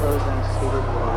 those in suitable